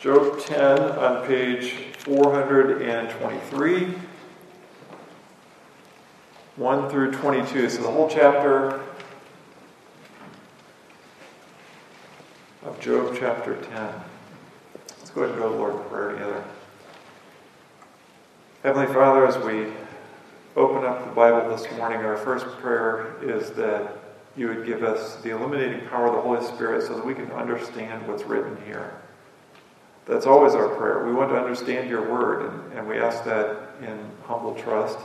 Job 10 on page 423, 1 through 22. So the whole chapter of Job, chapter 10. Let's go ahead and go to Lord prayer together. Heavenly Father, as we open up the Bible this morning, our first prayer is that you would give us the illuminating power of the Holy Spirit so that we can understand what's written here. That's always our prayer. We want to understand your word, and, and we ask that in humble trust.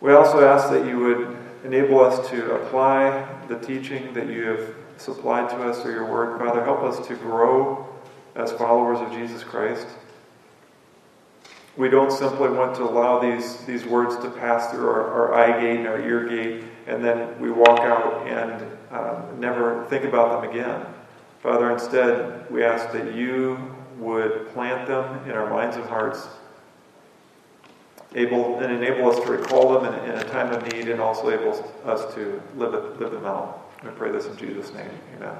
We also ask that you would enable us to apply the teaching that you have supplied to us through your word. Father, help us to grow as followers of Jesus Christ. We don't simply want to allow these, these words to pass through our, our eye gate and our ear gate, and then we walk out and um, never think about them again. Father, instead, we ask that you would plant them in our minds and hearts, able and enable us to recall them in, in a time of need, and also able us to live, live them out. We pray this in Jesus' name. Amen.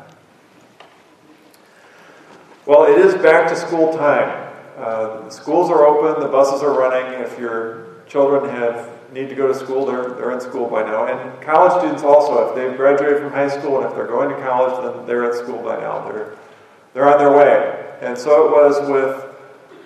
Well, it is back to school time. Uh, schools are open, the buses are running. If your children have need to go to school, they're, they're in school by now. And college students also, if they've graduated from high school and if they're going to college, then they're at school by now. They're, they're on their way. And so it was with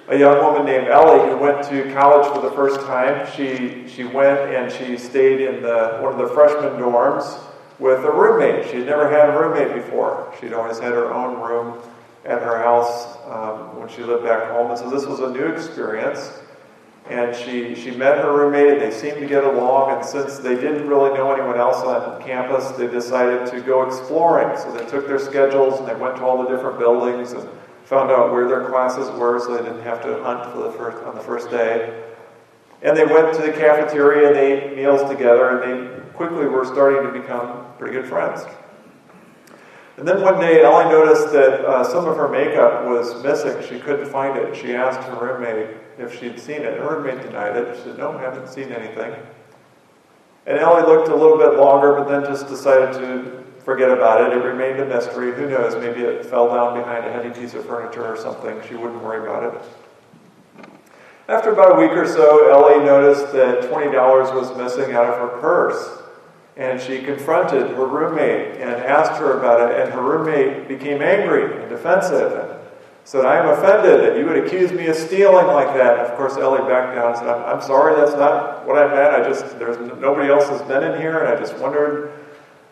a young woman named Ellie who went to college for the first time. She, she went and she stayed in the, one of the freshman dorms with a roommate. She had never had a roommate before. She'd always had her own room at her house um, when she lived back home. And so this was a new experience. And she, she met her roommate, and they seemed to get along. And since they didn't really know anyone else on campus, they decided to go exploring. So they took their schedules and they went to all the different buildings and found out where their classes were so they didn't have to hunt for the first, on the first day. And they went to the cafeteria and they ate meals together, and they quickly were starting to become pretty good friends. And then one day, Ellie noticed that uh, some of her makeup was missing. She couldn't find it. She asked her roommate if she'd seen it. Her roommate denied it. She said, No, I haven't seen anything. And Ellie looked a little bit longer, but then just decided to forget about it. It remained a mystery. Who knows? Maybe it fell down behind a heavy piece of furniture or something. She wouldn't worry about it. After about a week or so, Ellie noticed that $20 was missing out of her purse. And she confronted her roommate and asked her about it. And her roommate became angry and defensive and said, I am offended that you would accuse me of stealing like that. And of course, Ellie backed down and said, I'm, I'm sorry, that's not what I meant. I just, there's nobody else has been in here, and I just wondered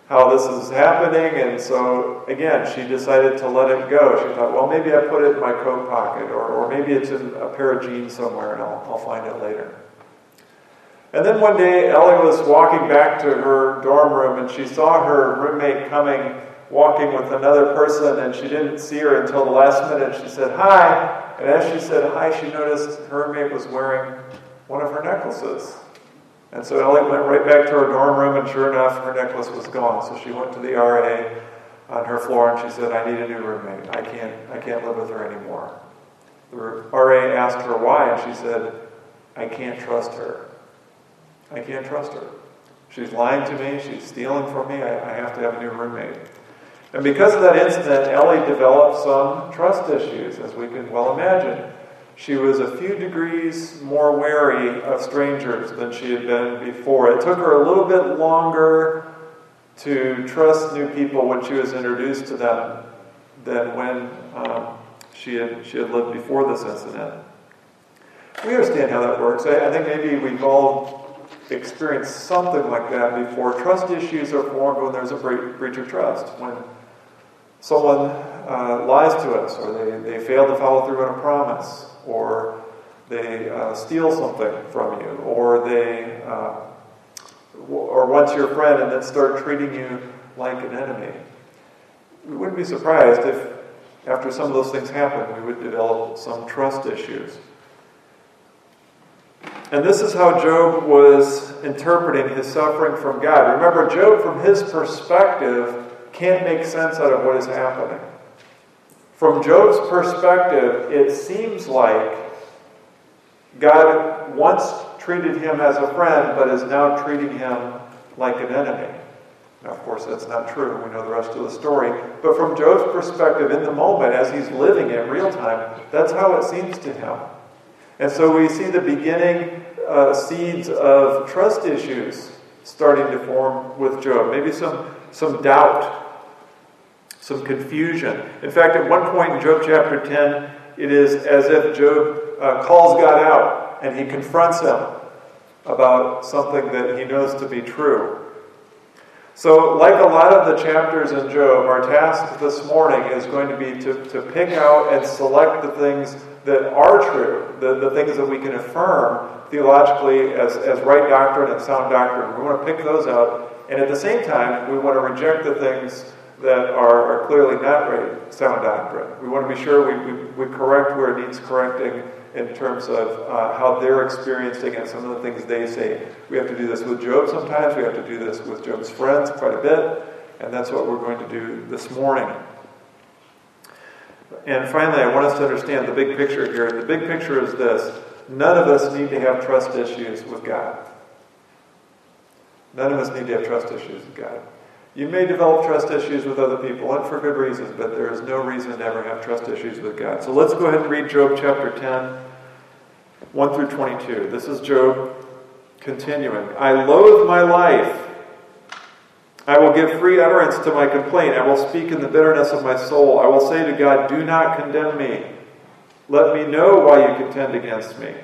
how this is happening. And so, again, she decided to let it go. She thought, well, maybe I put it in my coat pocket, or, or maybe it's in a pair of jeans somewhere, and I'll, I'll find it later. And then one day, Ellie was walking back to her dorm room, and she saw her roommate coming, walking with another person, and she didn't see her until the last minute. She said, Hi. And as she said hi, she noticed her roommate was wearing one of her necklaces. And so Ellie went right back to her dorm room, and sure enough, her necklace was gone. So she went to the RA on her floor, and she said, "I need a new roommate. I can't, I can't live with her anymore." The RA asked her why, and she said, "I can't trust her. I can't trust her. She's lying to me. She's stealing from me. I, I have to have a new roommate." And because of that incident, Ellie developed some trust issues, as we can well imagine. She was a few degrees more wary of strangers than she had been before. It took her a little bit longer to trust new people when she was introduced to them than when um, she, had, she had lived before this incident. We understand how that works. I, I think maybe we've all experienced something like that before. Trust issues are formed when there's a breach of trust, when someone uh, lies to us or they, they fail to follow through on a promise or they uh, steal something from you, or they uh, or once your friend and then start treating you like an enemy. We wouldn't be surprised if, after some of those things happen, we would develop some trust issues. And this is how Job was interpreting his suffering from God. Remember, Job, from his perspective, can't make sense out of what is happening. From Job's perspective, it seems like God once treated him as a friend, but is now treating him like an enemy. Now, of course, that's not true. We know the rest of the story. But from Job's perspective, in the moment, as he's living it real time, that's how it seems to him. And so we see the beginning uh, seeds of trust issues starting to form with Job. Maybe some, some doubt, some confusion. In fact, at one point in Job chapter 10, it is as if Job uh, calls God out and he confronts him about something that he knows to be true. So, like a lot of the chapters in Job, our task this morning is going to be to, to pick out and select the things that are true, the, the things that we can affirm theologically as, as right doctrine and sound doctrine. We want to pick those out. And at the same time, we want to reject the things that are, are clearly not right sound doctrine. We want to be sure we, we, we correct where it needs correcting in terms of uh, how they're experiencing and some of the things they say. We have to do this with Job sometimes. We have to do this with Job's friends quite a bit. And that's what we're going to do this morning. And finally, I want us to understand the big picture here. The big picture is this none of us need to have trust issues with God. None of us need to have trust issues with God. You may develop trust issues with other people, and for good reasons, but there is no reason to ever have trust issues with God. So let's go ahead and read Job chapter 10, 1 through 22. This is Job continuing. I loathe my life. I will give free utterance to my complaint. I will speak in the bitterness of my soul. I will say to God, Do not condemn me. Let me know why you contend against me.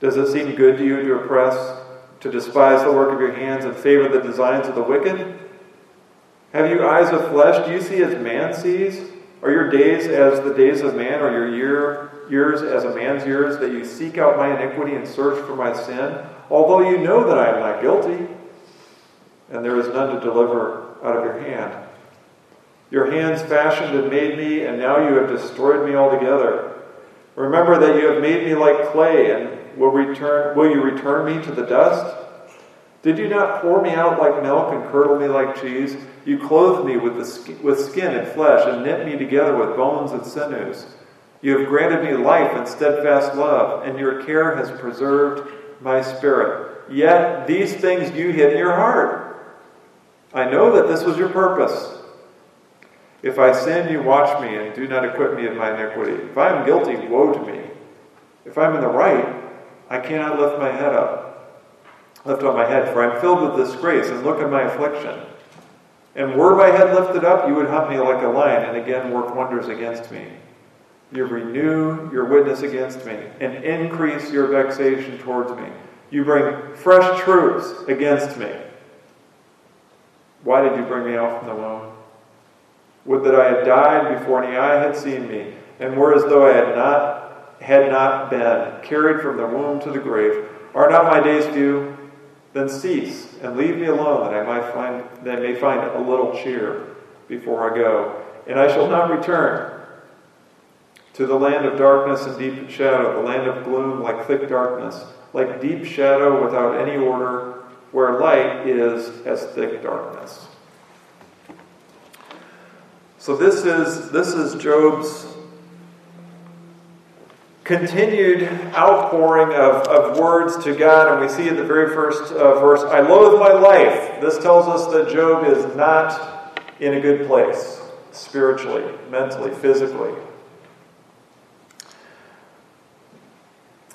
Does it seem good to you to oppress, to despise the work of your hands, and favor the designs of the wicked? Have you eyes of flesh? Do you see as man sees? Are your days as the days of man, or your year, years as a man's years, that you seek out my iniquity and search for my sin, although you know that I am not guilty? and there is none to deliver out of your hand. Your hands fashioned and made me, and now you have destroyed me altogether. Remember that you have made me like clay, and will, return, will you return me to the dust? Did you not pour me out like milk and curdle me like cheese? You clothed me with, the, with skin and flesh, and knit me together with bones and sinews. You have granted me life and steadfast love, and your care has preserved my spirit. Yet these things you hid in your heart. I know that this was your purpose. If I sin, you watch me and do not acquit me of my iniquity. If I am guilty, woe to me. If I'm in the right, I cannot lift my head up, lift up my head, for I'm filled with disgrace, and look at my affliction. And were my head lifted up, you would hunt me like a lion, and again work wonders against me. You renew your witness against me, and increase your vexation towards me. You bring fresh troops against me. Why did you bring me out from the womb? Would that I had died before any eye had seen me, and were as though I had not had not been carried from the womb to the grave. Are not my days few? Then cease and leave me alone, that I might find that I may find a little cheer before I go. And I shall not return to the land of darkness and deep shadow, the land of gloom like thick darkness, like deep shadow without any order where light is as thick darkness. So this is this is Job's continued outpouring of, of words to God, and we see in the very first uh, verse, I loathe my life. This tells us that Job is not in a good place spiritually, mentally, physically.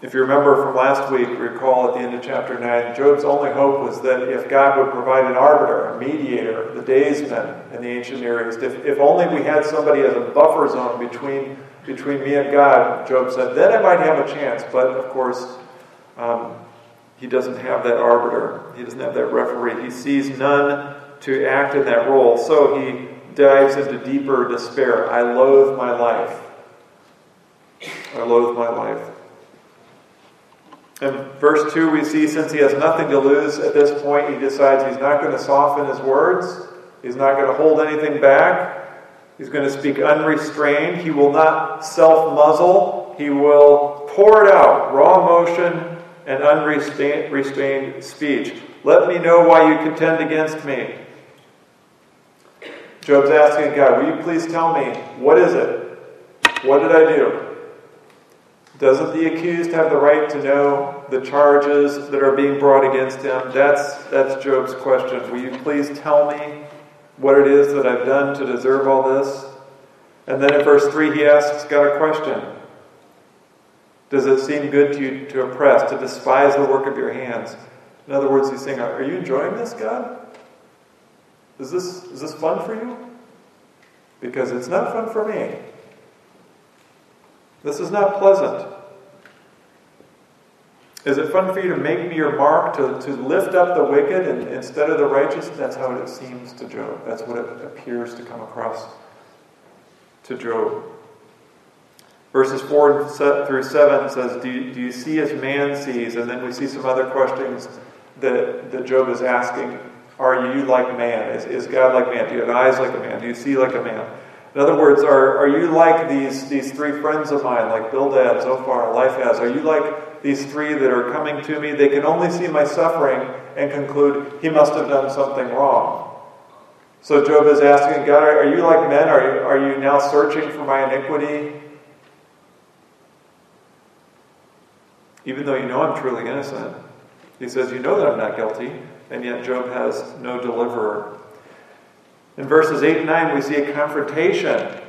If you remember from last week, recall at the end of chapter 9, Job's only hope was that if God would provide an arbiter, a mediator, the daysman in the ancient Near East, if, if only we had somebody as a buffer zone between, between me and God, Job said, then I might have a chance. But of course, um, he doesn't have that arbiter, he doesn't have that referee. He sees none to act in that role, so he dives into deeper despair. I loathe my life. I loathe my life. In verse 2, we see since he has nothing to lose at this point, he decides he's not going to soften his words, he's not going to hold anything back. He's going to speak unrestrained. He will not self muzzle. He will pour it out, raw emotion and unrestrained speech. Let me know why you contend against me. Job's asking God, Will you please tell me, what is it? What did I do? Doesn't the accused have the right to know the charges that are being brought against him? That's, that's Job's question. Will you please tell me what it is that I've done to deserve all this? And then in verse 3, he asks God a question Does it seem good to you to oppress, to despise the work of your hands? In other words, he's saying, Are you enjoying this, God? Is this, is this fun for you? Because it's not fun for me. This is not pleasant. Is it fun for you to make me your mark, to, to lift up the wicked and, instead of the righteous? That's how it seems to Job. That's what it appears to come across to Job. Verses 4 through 7 says, do do you see as man sees? And then we see some other questions that, that Job is asking. Are you like man? Is, is God like man? Do you have eyes like a man? Do you see like a man? In other words, are, are you like these, these three friends of mine, like Bildad, Zophar, Eliphaz? Are you like these three that are coming to me? They can only see my suffering and conclude, he must have done something wrong. So Job is asking God, Are you like men? Are you, are you now searching for my iniquity? Even though you know I'm truly innocent. He says, You know that I'm not guilty, and yet Job has no deliverer. In verses 8 and 9, we see a confrontation.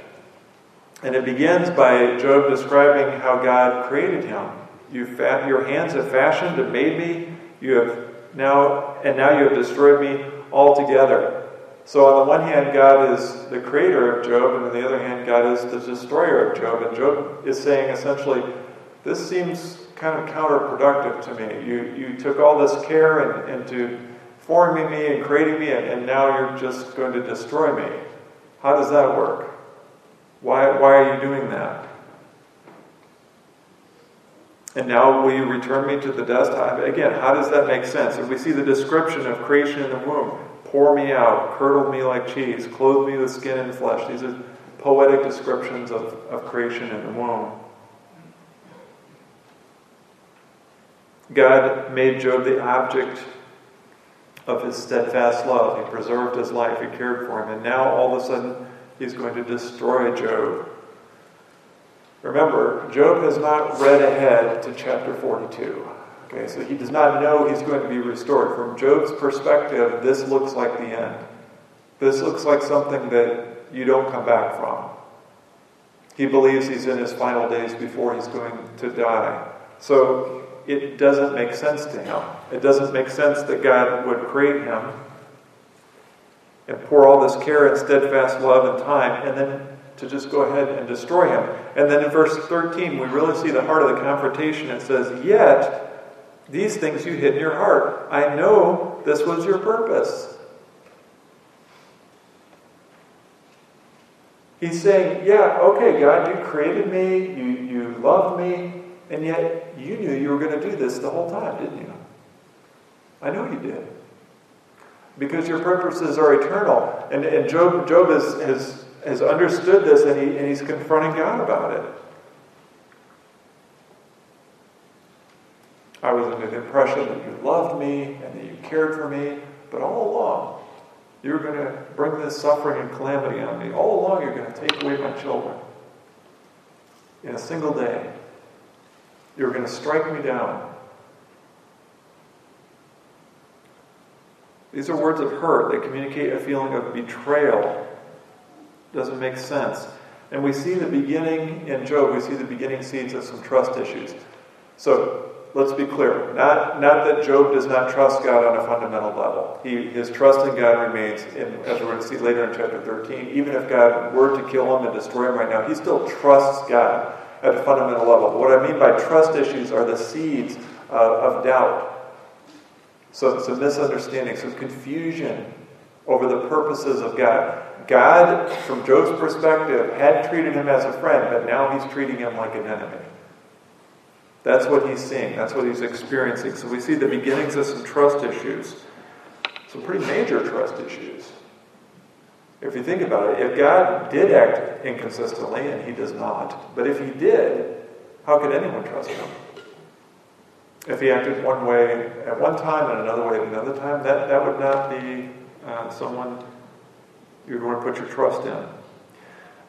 And it begins by Job describing how God created him. You fa- your hands have fashioned and made me. You have now, and now you have destroyed me altogether. So, on the one hand, God is the creator of Job, and on the other hand, God is the destroyer of Job. And Job is saying essentially, this seems kind of counterproductive to me. You, you took all this care and, into forming me and creating me, and, and now you're just going to destroy me. How does that work? Why, why are you doing that? And now will you return me to the dust? Again, how does that make sense? If we see the description of creation in the womb, pour me out, curdle me like cheese, clothe me with skin and flesh. These are poetic descriptions of, of creation in the womb. God made Job the object of his steadfast love. He preserved his life, he cared for him, and now all of a sudden he's going to destroy Job. Remember, Job has not read ahead to chapter 42. Okay, so he does not know he's going to be restored. From Job's perspective, this looks like the end. This looks like something that you don't come back from. He believes he's in his final days before he's going to die. So it doesn't make sense to him. It doesn't make sense that God would create him and pour all this care and steadfast love and time and then to just go ahead and destroy him. And then in verse 13, we really see the heart of the confrontation. It says, Yet these things you hid in your heart. I know this was your purpose. He's saying, Yeah, okay, God, you created me, you, you loved me, and yet you knew you were going to do this the whole time, didn't you? I know you did. Because your purposes are eternal. And, and Job, Job has, has, has understood this and, he, and he's confronting God about it. I was under the impression that you loved me and that you cared for me, but all along, you were going to bring this suffering and calamity on me. All along, you're going to take away my children. In a single day, you're going to strike me down. These are words of hurt. They communicate a feeling of betrayal. Doesn't make sense. And we see the beginning in Job, we see the beginning seeds of some trust issues. So let's be clear. Not, not that Job does not trust God on a fundamental level. He, his trust in God remains, in, as we're going to see later in chapter 13. Even if God were to kill him and destroy him right now, he still trusts God at a fundamental level. But what I mean by trust issues are the seeds uh, of doubt. So some misunderstanding, some confusion over the purposes of God. God, from Job's perspective, had treated him as a friend, but now he's treating him like an enemy. That's what he's seeing. That's what he's experiencing. So we see the beginnings of some trust issues, some pretty major trust issues. If you think about it, if God did act inconsistently, and he does not, but if he did, how could anyone trust him? If he acted one way at one time and another way at another time, that, that would not be uh, someone you'd want to put your trust in.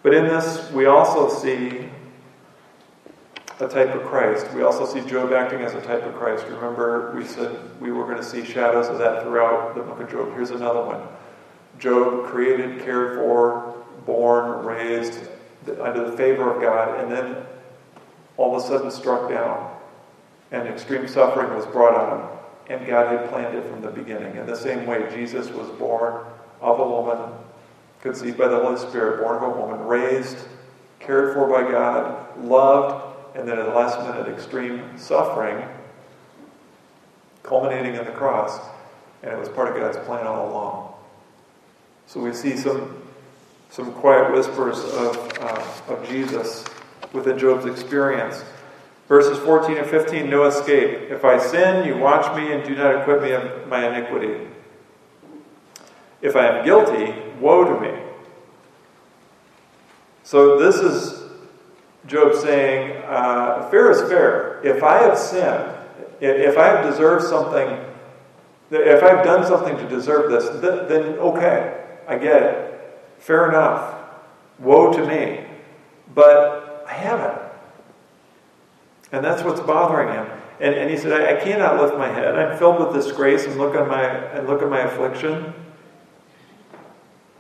But in this, we also see a type of Christ. We also see Job acting as a type of Christ. Remember, we said we were going to see shadows of that throughout the book of Job. Here's another one Job created, cared for, born, raised under the favor of God, and then all of a sudden struck down, and extreme suffering was brought on him. And God had planned it from the beginning. In the same way, Jesus was born of a woman, conceived by the Holy Spirit, born of a woman, raised, cared for by God, loved, and then at the last minute, extreme suffering, culminating in the cross. And it was part of God's plan all along. So we see some, some quiet whispers of, uh, of Jesus within Job's experience. Verses 14 and 15 no escape. If I sin, you watch me and do not acquit me of my iniquity. If I am guilty, woe to me. So this is Job saying, uh, fair is fair. If I have sinned, if I have deserved something, if I've done something to deserve this, then okay, I get it. Fair enough. Woe to me. But I haven't. And that's what's bothering him. And, and he said, I, I cannot lift my head. I'm filled with disgrace and look on my and look at my affliction.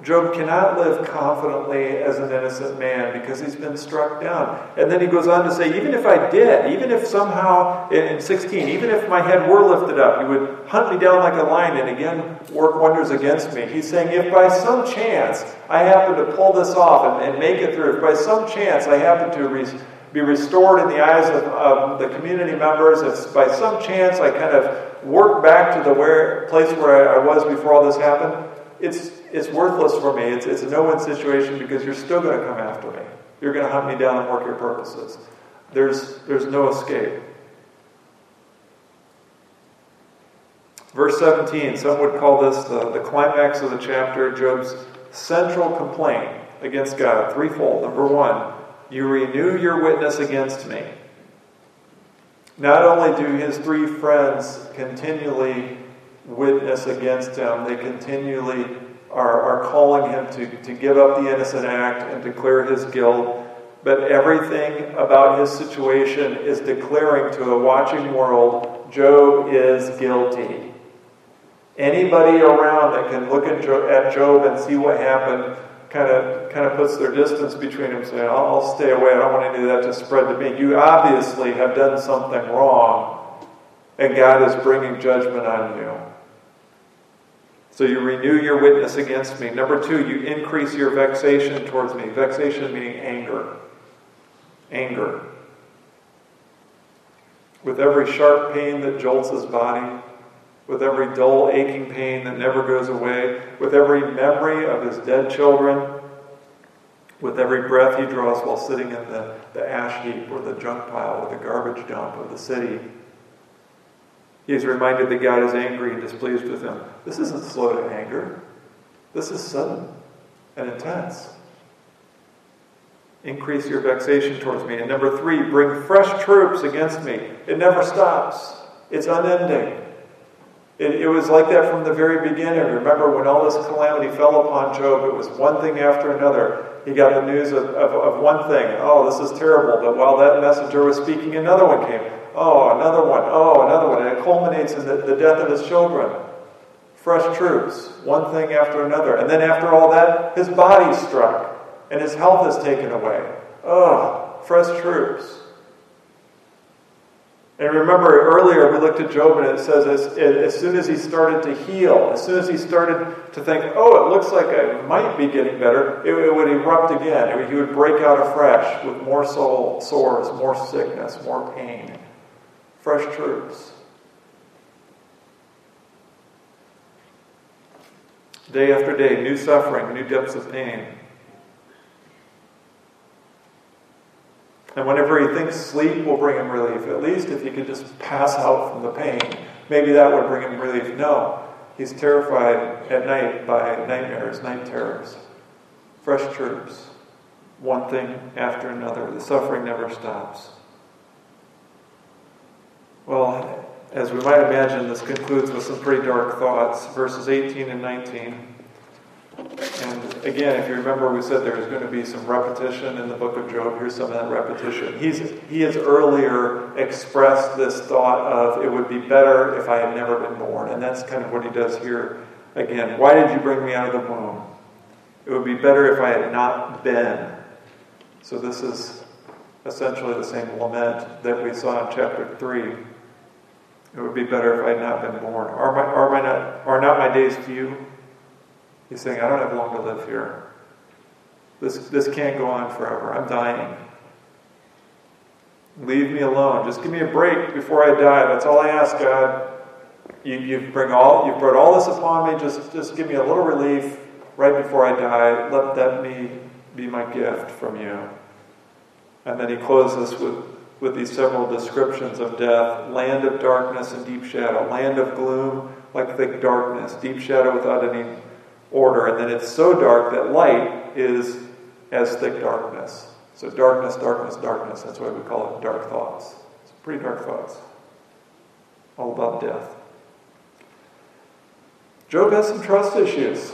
Job cannot live confidently as an innocent man because he's been struck down. And then he goes on to say, even if I did, even if somehow, in 16, even if my head were lifted up, he would hunt me down like a lion and again work wonders against me. He's saying, if by some chance I happen to pull this off and, and make it through, if by some chance I happen to re- be restored in the eyes of, of the community members, if by some chance I kind of work back to the where, place where I, I was before all this happened, it's, it's worthless for me. It's, it's a no win situation because you're still going to come after me. You're going to hunt me down and work your purposes. There's, there's no escape. Verse 17, some would call this the, the climax of the chapter, Job's central complaint against God. Threefold. Number one, you renew your witness against me. Not only do his three friends continually witness against him. They continually are, are calling him to, to give up the innocent act and declare his guilt. But everything about his situation is declaring to a watching world Job is guilty. Anybody around that can look at Job and see what happened kind of kind of puts their distance between him, saying, I'll, I'll stay away. I don't want any of that to spread to me. You obviously have done something wrong, and God is bringing judgment on you. So you renew your witness against me. Number two, you increase your vexation towards me. Vexation meaning anger. Anger. With every sharp pain that jolts his body, with every dull, aching pain that never goes away, with every memory of his dead children, with every breath he draws while sitting in the, the ash heap or the junk pile or the garbage dump of the city he is reminded that God is angry and displeased with him. This isn't slow to anger, this is sudden and intense. Increase your vexation towards me. And number three, bring fresh troops against me. It never stops, it's unending. It, it, was like that from the very beginning. Remember when all this calamity fell upon Job, it was one thing after another. He got the news of, of, of one thing. Oh, this is terrible. But while that messenger was speaking, another one came. Oh, another one. Oh, another one. And it culminates in the, the death of his children. Fresh troops, one thing after another. And then after all that, his body struck and his health is taken away. Oh, fresh troops. And remember earlier we looked at Job and it says as, as soon as he started to heal, as soon as he started to think, oh, it looks like I might be getting better, it, it would erupt again. He would break out afresh with more soul, sores, more sickness, more pain fresh truths. Day after day, new suffering, new depths of pain. And whenever he thinks sleep will bring him relief, at least if he could just pass out from the pain, maybe that would bring him relief. No, he's terrified at night by nightmares, night terrors. Fresh troops, one thing after another. The suffering never stops. Well, as we might imagine, this concludes with some pretty dark thoughts. Verses 18 and 19. And again, if you remember, we said there's going to be some repetition in the book of Job. Here's some of that repetition. He's, he has earlier expressed this thought of it would be better if I had never been born. And that's kind of what he does here again. Why did you bring me out of the womb? It would be better if I had not been. So this is essentially the same lament that we saw in chapter 3. It would be better if I had not been born. Are, my, are, my not, are not my days few? He's saying, I don't have long to live here. This, this can't go on forever. I'm dying. Leave me alone. Just give me a break before I die. That's all I ask, God. You, you bring all you've brought all this upon me. Just, just give me a little relief right before I die. Let that me be my gift from you. And then he closes with, with these several descriptions of death land of darkness and deep shadow, land of gloom like thick darkness, deep shadow without any order, and then it's so dark that light is as thick darkness. So darkness, darkness, darkness. That's why we call it dark thoughts. It's pretty dark thoughts. All about death. Job has some trust issues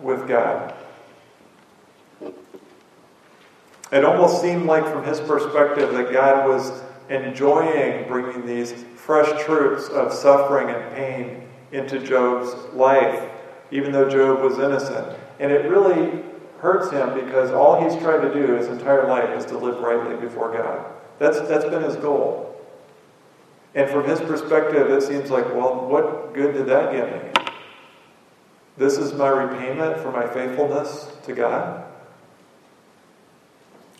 with God. It almost seemed like, from his perspective, that God was enjoying bringing these fresh truths of suffering and pain into Job's life even though Job was innocent. And it really hurts him because all he's tried to do his entire life is to live rightly before God. That's, that's been his goal. And from his perspective, it seems like, well, what good did that get me? This is my repayment for my faithfulness to God?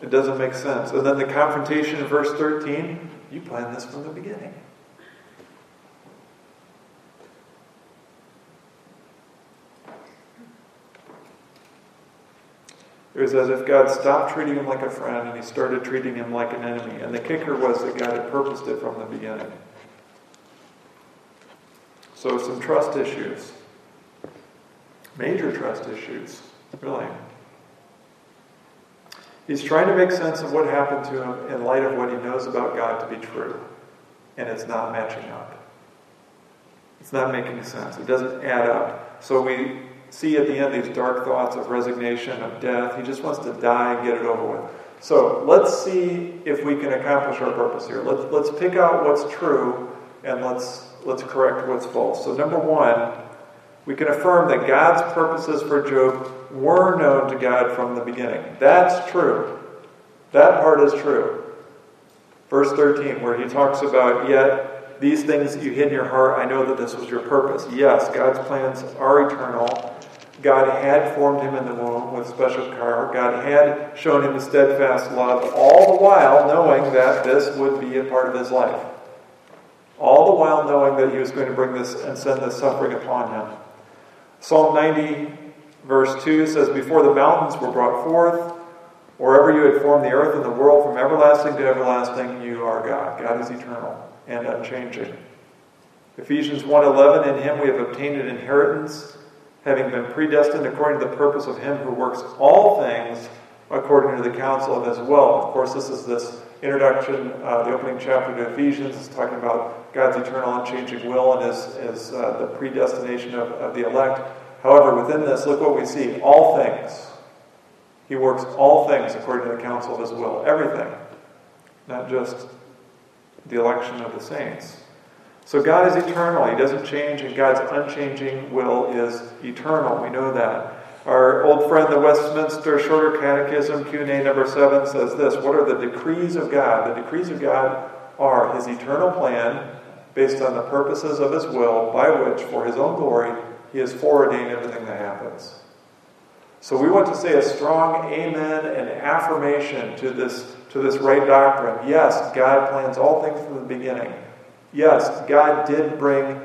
It doesn't make sense. And then the confrontation in verse 13 you planned this from the beginning. It was as if God stopped treating him like a friend and he started treating him like an enemy. And the kicker was that God had purposed it from the beginning. So, some trust issues. Major trust issues, really. He's trying to make sense of what happened to him in light of what he knows about God to be true. And it's not matching up. It's not making sense. It doesn't add up. So we see at the end these dark thoughts of resignation, of death. He just wants to die and get it over with. So let's see if we can accomplish our purpose here. Let's, let's pick out what's true and let's, let's correct what's false. So, number one, we can affirm that God's purposes for Job were known to God from the beginning. That's true. That part is true. Verse 13, where he talks about, Yet these things you hid in your heart, I know that this was your purpose. Yes, God's plans are eternal. God had formed him in the womb with special care. God had shown him a steadfast love, all the while knowing that this would be a part of his life. All the while knowing that he was going to bring this and send this suffering upon him. Psalm 90, verse 2 says, Before the mountains were brought forth, wherever you had formed the earth and the world, from everlasting to everlasting, you are God. God is eternal and unchanging. Ephesians 1:11 In him we have obtained an inheritance having been predestined according to the purpose of Him who works all things according to the counsel of His will. Of course, this is this introduction, uh, the opening chapter to Ephesians is talking about God's eternal unchanging will and His, his uh, the predestination of, of the elect. However, within this, look what we see all things. He works all things according to the counsel of His will. Everything, not just the election of the saints. So God is eternal. He doesn't change, and God's unchanging will is eternal. We know that. Our old friend, the Westminster Shorter Catechism, Q&A number 7, says this. What are the decrees of God? The decrees of God are His eternal plan based on the purposes of His will, by which, for His own glory, He has foreordained everything that happens. So we want to say a strong amen and affirmation to this, to this right doctrine. Yes, God plans all things from the beginning. Yes, God did bring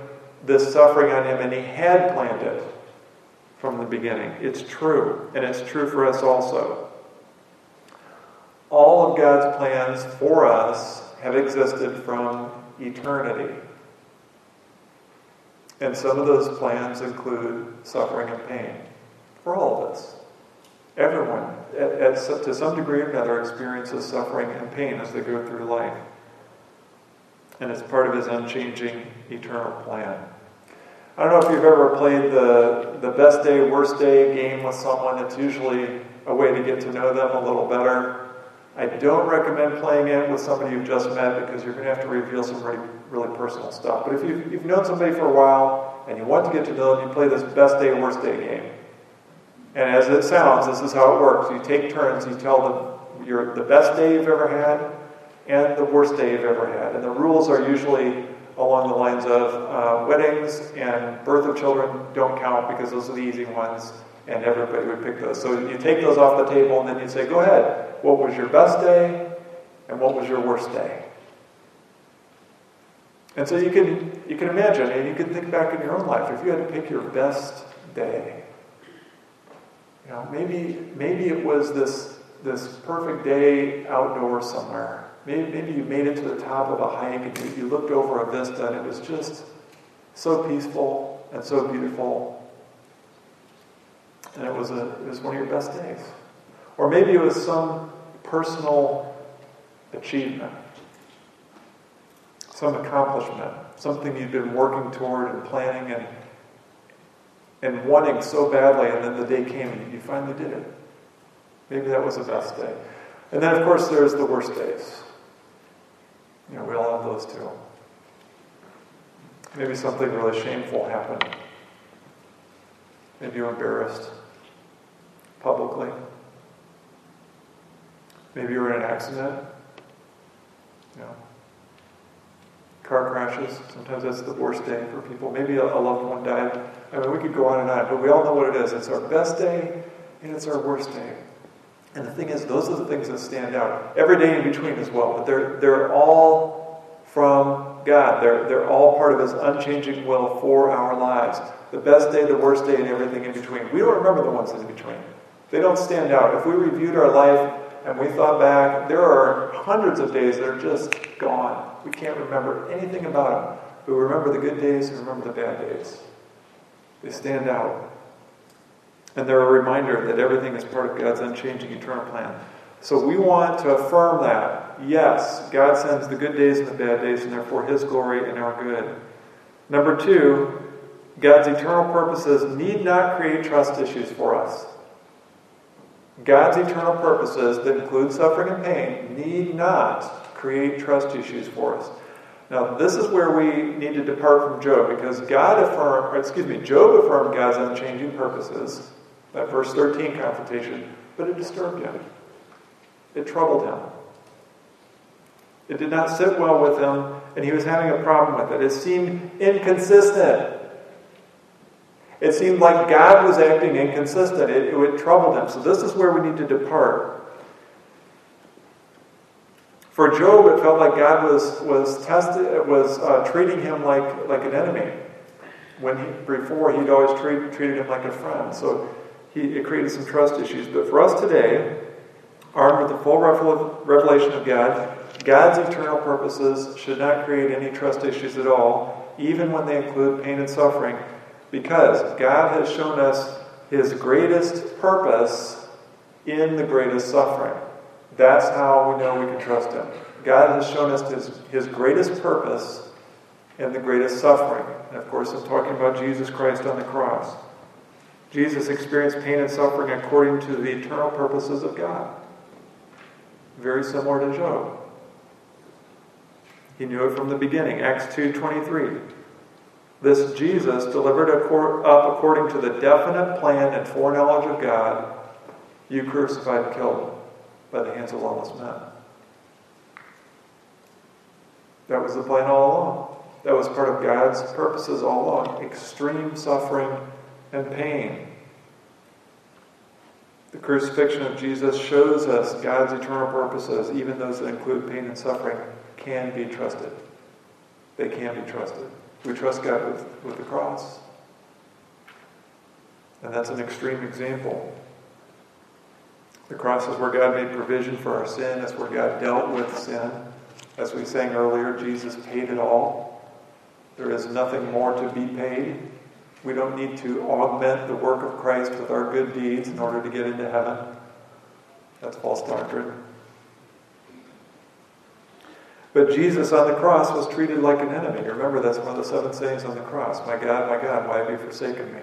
this suffering on him, and he had planned it from the beginning. It's true, and it's true for us also. All of God's plans for us have existed from eternity. And some of those plans include suffering and pain for all of us. Everyone, at, at, to some degree or another, experiences suffering and pain as they go through life and it's part of his unchanging eternal plan. I don't know if you've ever played the, the best day, worst day game with someone. It's usually a way to get to know them a little better. I don't recommend playing it with somebody you've just met because you're going to have to reveal some really, really personal stuff. But if you've, you've known somebody for a while and you want to get to know them, you play this best day, worst day game. And as it sounds, this is how it works. You take turns, you tell them your, the best day you've ever had and the worst day you've ever had. And the rules are usually along the lines of uh, weddings and birth of children don't count because those are the easy ones, and everybody would pick those. So you take those off the table, and then you say, Go ahead, what was your best day, and what was your worst day? And so you can, you can imagine, and you can think back in your own life, if you had to pick your best day, you know, maybe, maybe it was this, this perfect day outdoors somewhere. Maybe, maybe you made it to the top of a hike and you, you looked over a vista and it was just so peaceful and so beautiful. And it was, a, it was one of your best days. Or maybe it was some personal achievement, some accomplishment, something you'd been working toward and planning and, and wanting so badly, and then the day came and you finally did it. Maybe that was the best day. And then, of course, there's the worst days. You know, we all have those too. Maybe something really shameful happened. Maybe you're embarrassed publicly. Maybe you were in an accident. You know, car crashes. Sometimes that's the worst day for people. Maybe a, a loved one died. I mean, we could go on and on, but we all know what it is. It's our best day and it's our worst day. And the thing is, those are the things that stand out. Every day in between as well, but they're, they're all from God. They're, they're all part of His unchanging will for our lives. The best day, the worst day, and everything in between. We don't remember the ones in between. They don't stand out. If we reviewed our life and we thought back, there are hundreds of days that are just gone. We can't remember anything about them. But we remember the good days and remember the bad days. They stand out. And they're a reminder that everything is part of God's unchanging eternal plan. So we want to affirm that. Yes, God sends the good days and the bad days, and therefore His glory and our good. Number two, God's eternal purposes need not create trust issues for us. God's eternal purposes that include suffering and pain need not create trust issues for us. Now, this is where we need to depart from Job because God affirmed, excuse me, Job affirmed God's unchanging purposes that verse 13 confrontation, but it disturbed him. It troubled him. It did not sit well with him, and he was having a problem with it. It seemed inconsistent. It seemed like God was acting inconsistent. It, it troubled him. So, this is where we need to depart. For Job, it felt like God was, was, tested, was uh, treating him like, like an enemy. When he, before, he'd always treat, treated him like a friend. So, he, it created some trust issues. But for us today, armed with the full revelation of God, God's eternal purposes should not create any trust issues at all, even when they include pain and suffering, because God has shown us his greatest purpose in the greatest suffering. That's how we know we can trust him. God has shown us his, his greatest purpose in the greatest suffering. And of course, I'm talking about Jesus Christ on the cross. Jesus experienced pain and suffering according to the eternal purposes of God. Very similar to Job. He knew it from the beginning. Acts 2.23. This Jesus, delivered up according to the definite plan and foreknowledge of God, you crucified and killed by the hands of lawless men. That was the plan all along. That was part of God's purposes all along. Extreme suffering and pain. The crucifixion of Jesus shows us God's eternal purposes, even those that include pain and suffering, can be trusted. They can be trusted. We trust God with, with the cross. And that's an extreme example. The cross is where God made provision for our sin. That's where God dealt with sin. As we sang earlier, Jesus paid it all. There is nothing more to be paid. We don't need to augment the work of Christ with our good deeds in order to get into heaven. That's false doctrine. But Jesus on the cross was treated like an enemy. Remember, that's one of the seven sayings on the cross. My God, my God, why have you forsaken me?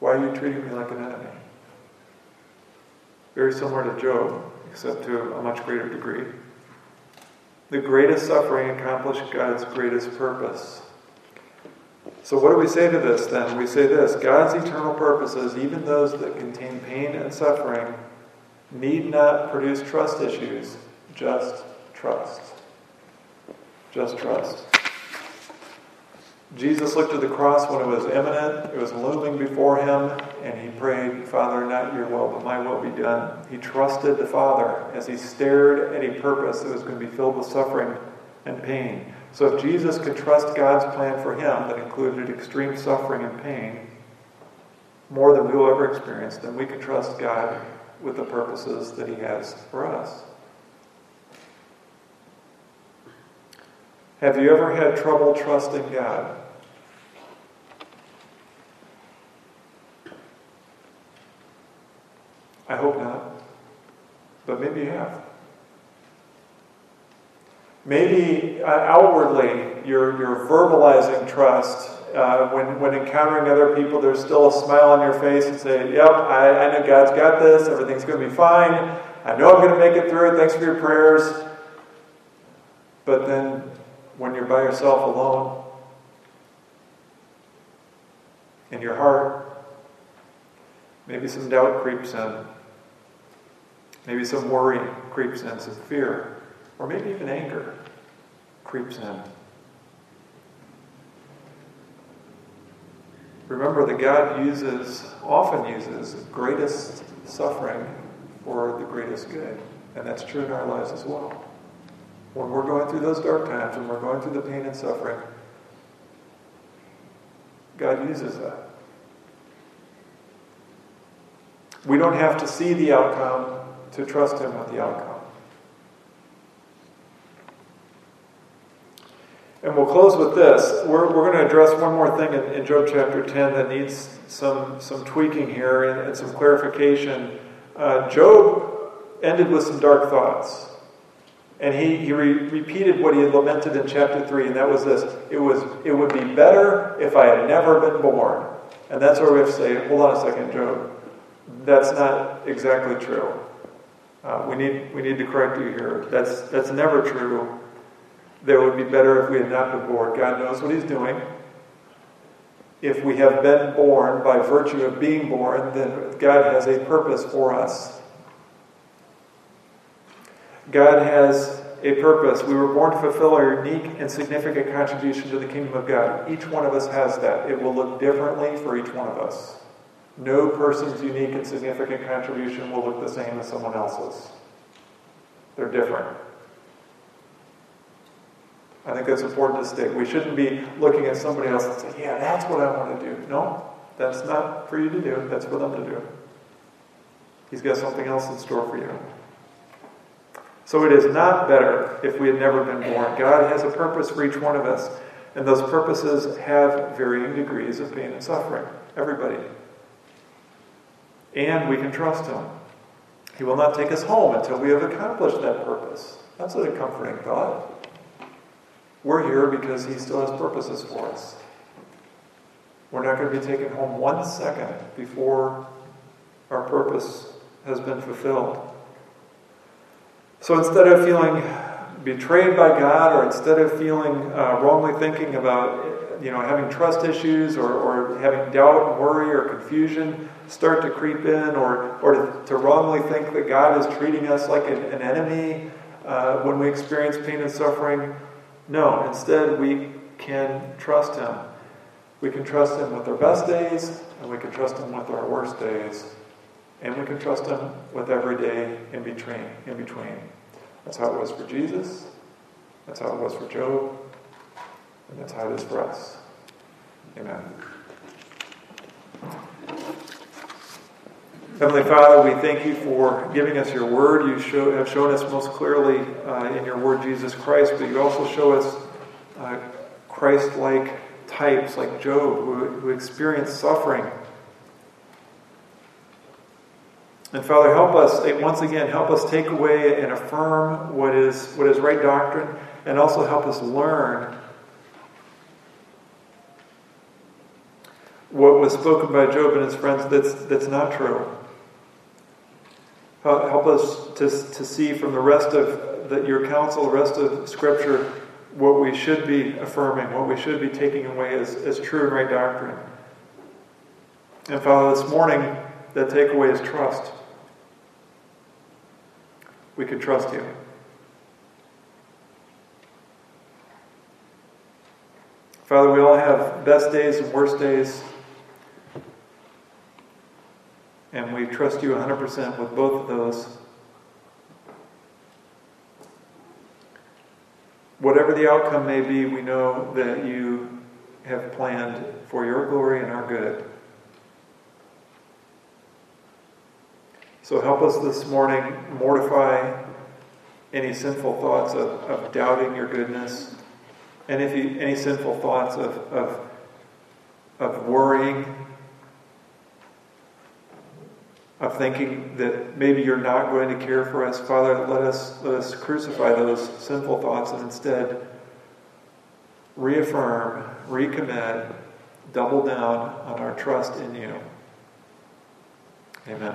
Why are you treating me like an enemy? Very similar to Job, except to a much greater degree. The greatest suffering accomplished God's greatest purpose. So, what do we say to this then? We say this God's eternal purposes, even those that contain pain and suffering, need not produce trust issues, just trust. Just trust. Jesus looked at the cross when it was imminent, it was looming before him, and he prayed, Father, not your will, but my will be done. He trusted the Father as he stared at a purpose that was going to be filled with suffering and pain. So if Jesus could trust God's plan for him that included extreme suffering and pain, more than we will ever experience, then we can trust God with the purposes that he has for us. Have you ever had trouble trusting God? I hope not. But maybe you have. Maybe uh, outwardly you're, you're verbalizing trust. Uh, when, when encountering other people, there's still a smile on your face and say, Yep, I, I know God's got this. Everything's going to be fine. I know I'm going to make it through. Thanks for your prayers. But then when you're by yourself alone in your heart, maybe some doubt creeps in. Maybe some worry creeps in, some fear, or maybe even anger creeps in. Remember that God uses, often uses, greatest suffering for the greatest good. And that's true in our lives as well. When we're going through those dark times, when we're going through the pain and suffering, God uses that. We don't have to see the outcome to trust Him with the outcome. And we'll close with this. We're, we're going to address one more thing in, in Job chapter 10 that needs some, some tweaking here and, and some clarification. Uh, Job ended with some dark thoughts. And he, he re- repeated what he had lamented in chapter 3, and that was this it, was, it would be better if I had never been born. And that's where we have to say, hold on a second, Job. That's not exactly true. Uh, we, need, we need to correct you here. That's, that's never true. That would be better if we had not been born. God knows what He's doing. If we have been born by virtue of being born, then God has a purpose for us. God has a purpose. We were born to fulfill our unique and significant contribution to the kingdom of God. Each one of us has that. It will look differently for each one of us. No person's unique and significant contribution will look the same as someone else's. They're different. I think that's important to state. We shouldn't be looking at somebody else and saying, yeah, that's what I want to do. No, that's not for you to do. That's for them to do. He's got something else in store for you. So it is not better if we had never been born. God has a purpose for each one of us, and those purposes have varying degrees of pain and suffering. Everybody. And we can trust Him. He will not take us home until we have accomplished that purpose. That's a comforting thought. We're here because He still has purposes for us. We're not going to be taken home one second before our purpose has been fulfilled. So instead of feeling betrayed by God, or instead of feeling uh, wrongly thinking about you know having trust issues or, or having doubt and worry or confusion start to creep in, or or to, wrongly think that God is treating us like an, an enemy uh, when we experience pain and suffering, no. Instead, we can trust Him. We can trust Him with our best days, and we can trust Him with our worst days. And we can trust Him with every day in between. In between. That's how it was for Jesus. That's how it was for Job. And that's how it is for us. Amen. Heavenly Father, we thank you for giving us your word. You show, have shown us most clearly uh, in your word Jesus Christ, but you also show us uh, Christ like types like Job who, who experienced suffering And Father, help us, eh, once again, help us take away and affirm what is, what is right doctrine, and also help us learn what was spoken by Job and his friends that's, that's not true. Help us to, to see from the rest of the, your counsel, the rest of Scripture, what we should be affirming, what we should be taking away as, as true and right doctrine. And Father, this morning, that takeaway is trust. We can trust you. Father, we all have best days and worst days. And we trust you 100% with both of those. Whatever the outcome may be, we know that you have planned for your glory and our good. So help us this morning mortify any sinful thoughts of, of doubting your goodness, and if you, any sinful thoughts of, of, of worrying, of thinking that maybe you're not going to care for us. Father, let us, let us crucify those sinful thoughts and instead reaffirm, recommit, double down on our trust in you. Amen.